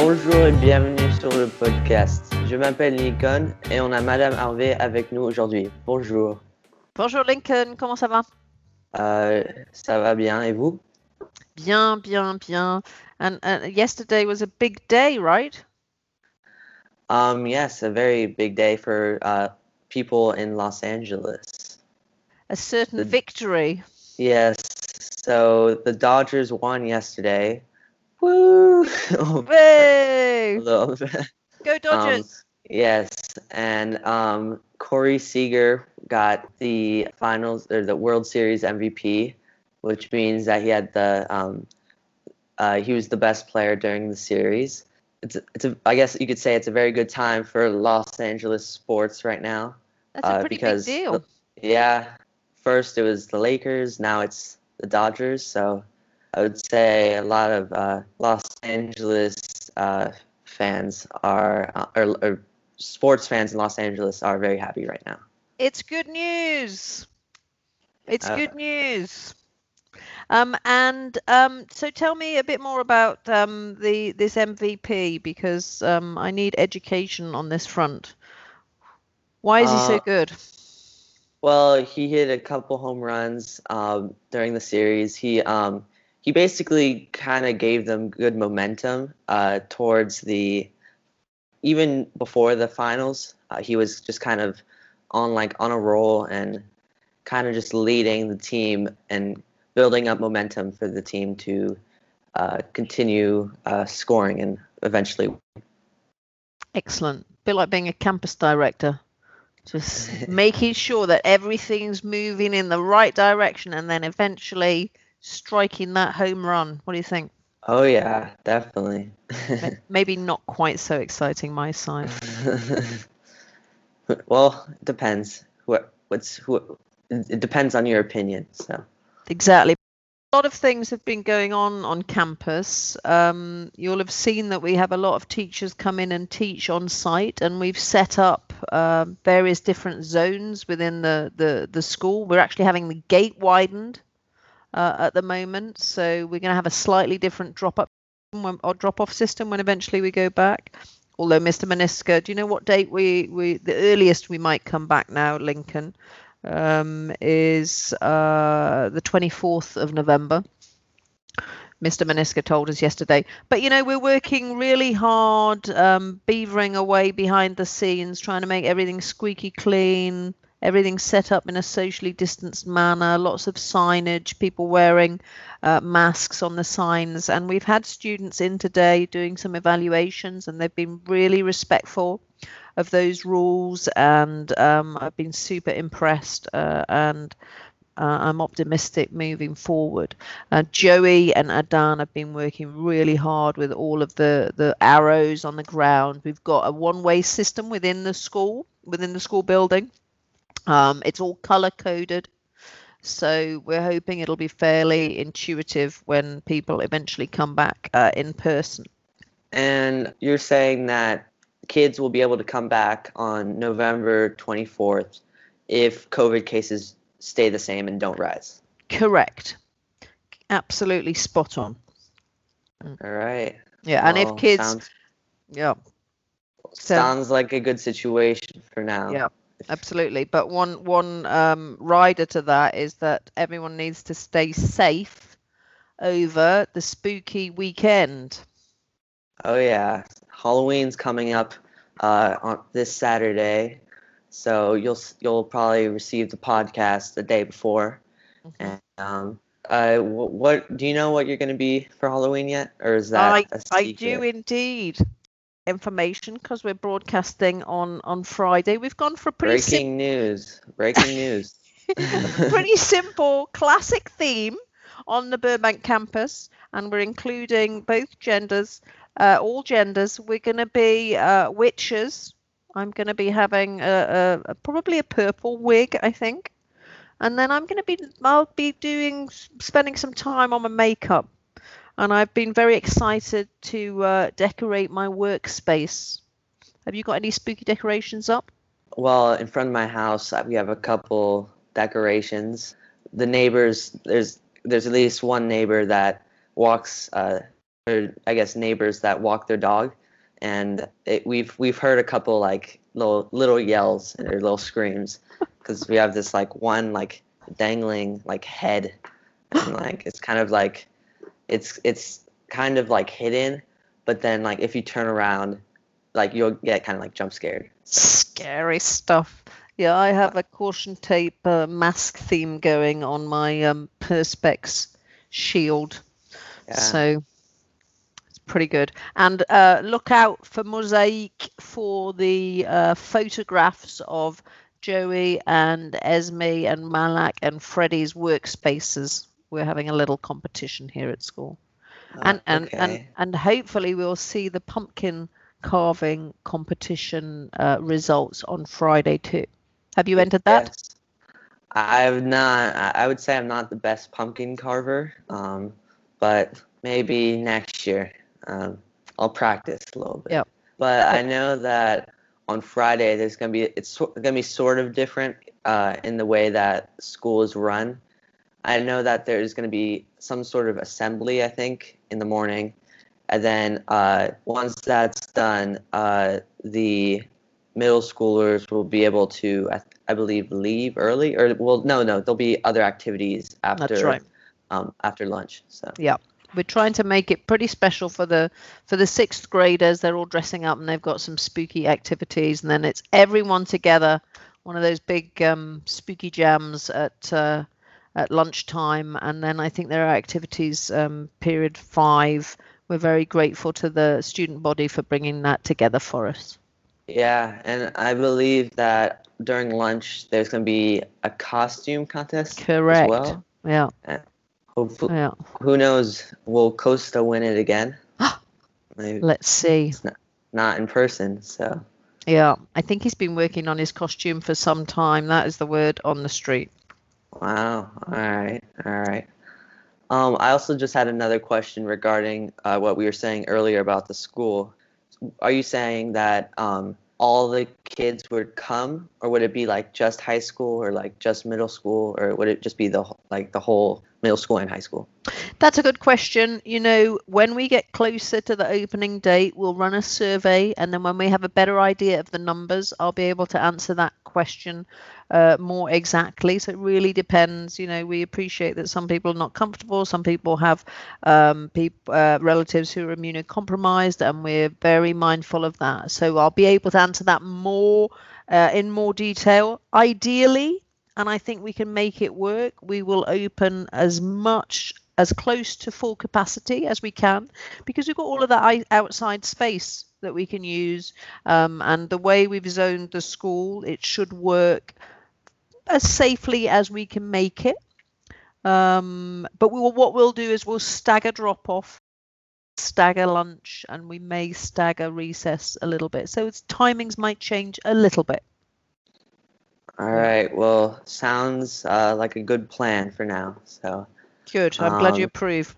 Bonjour et bienvenue sur le podcast. Je m'appelle Lincoln et on a Madame Harvey avec nous aujourd'hui. Bonjour. Bonjour Lincoln, comment ça va? Euh, ça va bien et vous? Bien, bien, bien. And yesterday was a big day, right? Um, yes, a very big day for uh, people in Los Angeles. A certain The- victory. Yes, so the Dodgers won yesterday. Woo! Hey! A little bit. Go Um, Dodgers! yes, and um, Corey Seager got the finals or the World Series MVP, which means that he had the um, uh, he was the best player during the series. It's it's a I guess you could say it's a very good time for Los Angeles sports right now. That's uh, a pretty big because deal. Yeah, first it was the Lakers, now it's the Dodgers. So I would say a lot of uh, Los Angeles uh, fans are, uh, or, or sports fans in Los Angeles are very happy right now. It's good news. It's Uh, good news. Um, and um, so tell me a bit more about um, the this MVP because um, I need education on this front. Why is he so Uh, good? Well, he hit a couple home runs um, during the series. He um, he basically kind of gave them good momentum uh, towards the even before the finals. Uh, he was just kind of on like on a roll and kind of just leading the team and building up momentum for the team to uh, continue uh, scoring and eventually. Excellent. A bit like being a campus director. Just making sure that everything's moving in the right direction and then eventually striking that home run. What do you think? Oh yeah, definitely. Maybe not quite so exciting my side. well, it depends. What what's who? It depends on your opinion. So Exactly. A lot of things have been going on on campus. Um, you'll have seen that we have a lot of teachers come in and teach on site, and we've set up uh, various different zones within the, the, the school. We're actually having the gate widened uh, at the moment, so we're going to have a slightly different drop up or drop off system when eventually we go back. Although Mr. Maniska, do you know what date we, we the earliest we might come back now, Lincoln? um, is uh, the 24th of November. Mr. Maniska told us yesterday. But you know, we're working really hard, um, beavering away behind the scenes, trying to make everything squeaky clean, everything set up in a socially distanced manner, lots of signage, people wearing uh, masks on the signs. And we've had students in today doing some evaluations, and they've been really respectful of those rules, and um, I've been super impressed, uh, and uh, I'm optimistic moving forward. Uh, Joey and Adan have been working really hard with all of the the arrows on the ground. We've got a one-way system within the school, within the school building. Um, it's all color coded. So we're hoping it'll be fairly intuitive when people eventually come back uh, in person. and you're saying that kids will be able to come back on November 24th if COVID cases stay the same and don't rise. Correct. Absolutely spot on. All right. Yeah, and Well, if kids, sounds, yeah, so- sounds like a good situation for now. yeah, absolutely. But one one um, rider to that is that everyone needs to stay safe over the spooky weekend. Oh yeah, Halloween's coming up uh, on this Saturday, so you'll you'll probably receive the podcast the day before. And um, uh, wh- what do you know what you're going to be for Halloween yet, or is that I do indeed. Information because we're broadcasting on on Friday. We've gone for a pretty sim- Breaking news! Breaking news! pretty simple classic theme on the Burbank campus, and we're including both genders, uh, all genders. We're going to be uh, witches. I'm going to be having a, a, a probably a purple wig, I think, and then I'm going to be I'll be doing spending some time on my makeup, and I've been very excited to uh, decorate my workspace. Have you got any spooky decorations up? Well, in front of my house, uh, we have a couple decorations. The neighbors, there's there's at least one neighbor that walks uh, or I guess neighbors that walk their dog, and it, we've we've heard a couple like little little yells or little screams because we have this like one like dangling like head, and like it's kind of like it's it's kind of like hidden, but then like if you turn around, like you'll get kind of like jump scared. Scary stuff. Yeah, I have a caution tape uh, mask theme going on my um, Perspex shield. Yeah. So it's pretty good. And uh, look out for Mosaic for the uh, photographs of Joey and Esme and Malak and Freddie's workspaces. We're having a little competition here at school. Oh, and, and, okay. and, and hopefully we'll see the pumpkin carving competition uh, results on Friday too. Have you entered that? Yes. I've not. I would say I'm not the best pumpkin carver, um, but maybe next year um, I'll practice a little bit. Yep. But I know that on Friday there's gonna be it's gonna be sort of different uh, in the way that school is run. I know that there's gonna be some sort of assembly I think in the morning, and then uh, once that's done, uh, the middle schoolers will be able to, I, I, believe, leave early. Or well, no, no, there'll be other activities after. That's right. Um, after lunch. So. Yeah we're trying to make it pretty special for the for the sixth graders they're all dressing up and they've got some spooky activities and then it's everyone together one of those big um, spooky jams at uh, at lunchtime and then i think there are activities um, period five we're very grateful to the student body for bringing that together for us yeah and i believe that during lunch there's going to be a costume contest correct well. yeah Hopefully, yeah. who knows? Will Costa win it again? Maybe. Let's see. Not, not in person, so. Yeah, I think he's been working on his costume for some time. That is the word on the street. Wow. All right. All right. Um, I also just had another question regarding uh, what we were saying earlier about the school. Are you saying that um, all the kids would come, or would it be like just high school, or like just middle school, or would it just be the like the whole middle school and high school? That's a good question. You know, when we get closer to the opening date, we'll run a survey, and then when we have a better idea of the numbers, I'll be able to answer that question uh, more exactly. So it really depends. You know, we appreciate that some people are not comfortable, some people have um, uh, relatives who are immunocompromised, and we're very mindful of that. So I'll be able to answer that more uh, in more detail. Ideally, and I think we can make it work. We will open as much as close to full capacity as we can because we've got all of that outside space that we can use um, and the way we've zoned the school it should work as safely as we can make it. Um, but we will, what we'll do is we'll stagger drop off stagger lunch and we may stagger recess a little bit. So its timings might change a little bit all right. Well, sounds uh, like a good plan for now. So. Good. I'm um, glad you um, approve.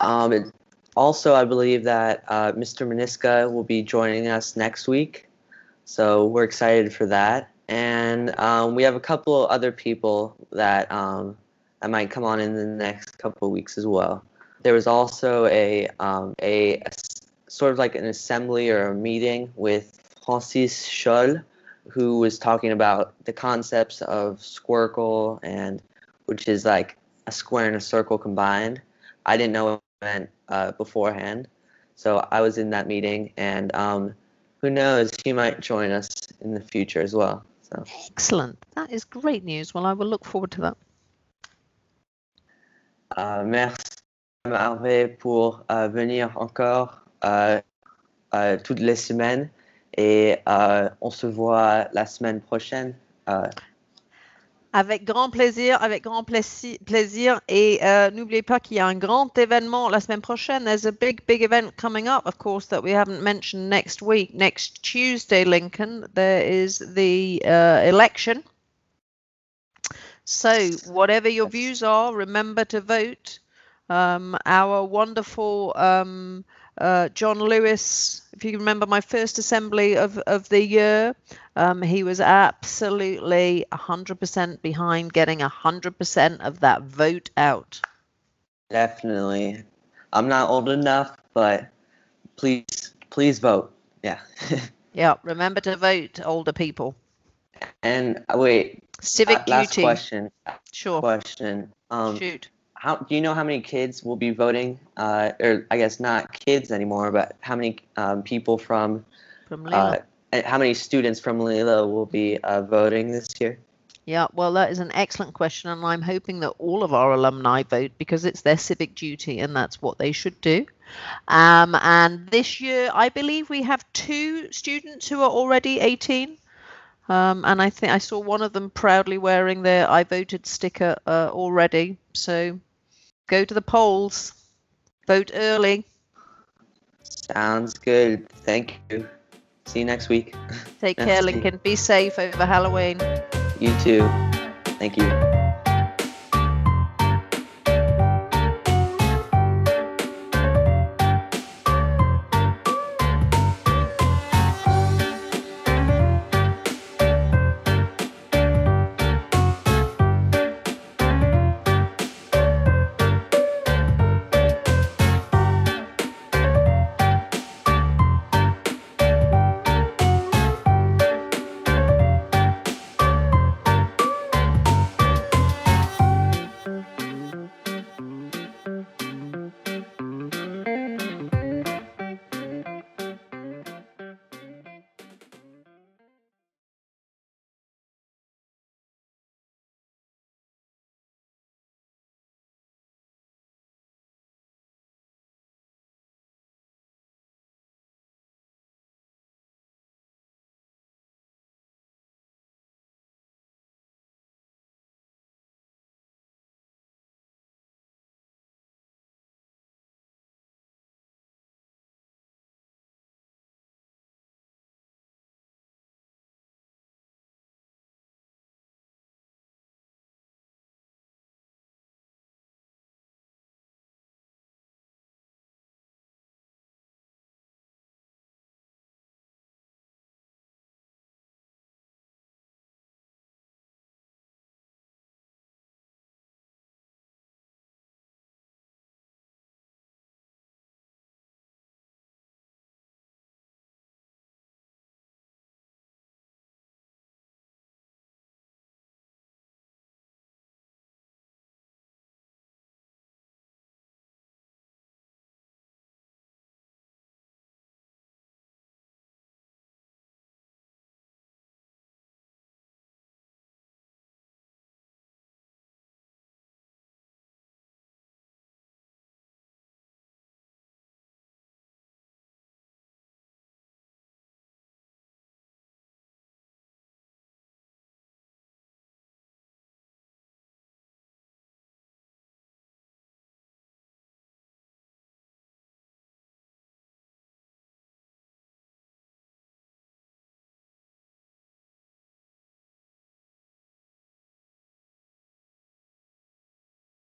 Um, it, also, I believe that uh, Mr. Meniska will be joining us next week, so we're excited for that. And um, we have a couple other people that um, that might come on in the next couple of weeks as well. There was also a, um, a, a sort of like an assembly or a meeting with Francis Scholl, who was talking about the concepts of Squircle and which is like a square and a circle combined. I didn't know what it meant uh, beforehand, so I was in that meeting, and um, who knows, he might join us in the future as well. So excellent, that is great news. Well, I will look forward to that. Uh, merci Harvey pour uh, venir encore uh, uh, toutes les semaines Et euh, on se voit la semaine prochaine. Euh. Avec grand plaisir, avec grand plaisir. Et euh, n'oubliez pas qu'il y a un grand événement la semaine prochaine. There's a big, big event coming up, of course, that we haven't mentioned next week. Next Tuesday, Lincoln, there is the uh, election. So, whatever your views are, remember to vote. Um, our wonderful um, uh, John Lewis, if you remember my first assembly of, of the year, um, he was absolutely 100% behind getting 100% of that vote out. Definitely. I'm not old enough, but please, please vote. Yeah. yeah. Remember to vote, older people. And uh, wait. Civic uh, last duty. question. Sure. Question. Um, Shoot. How do you know how many kids will be voting? Uh, or I guess not kids anymore, but how many um, people from From uh, how many students from Lila will be uh, voting this year? Yeah, well, that is an excellent question, and I'm hoping that all of our alumni vote because it's their civic duty and that's what they should do. Um, and this year, I believe we have two students who are already 18. Um, and I think I saw one of them proudly wearing their I voted sticker uh, already. So go to the polls, vote early. Sounds good. Thank you. See you next week. Take Nice care, to meet you. Lincoln. Be safe over Halloween. You too. Thank you.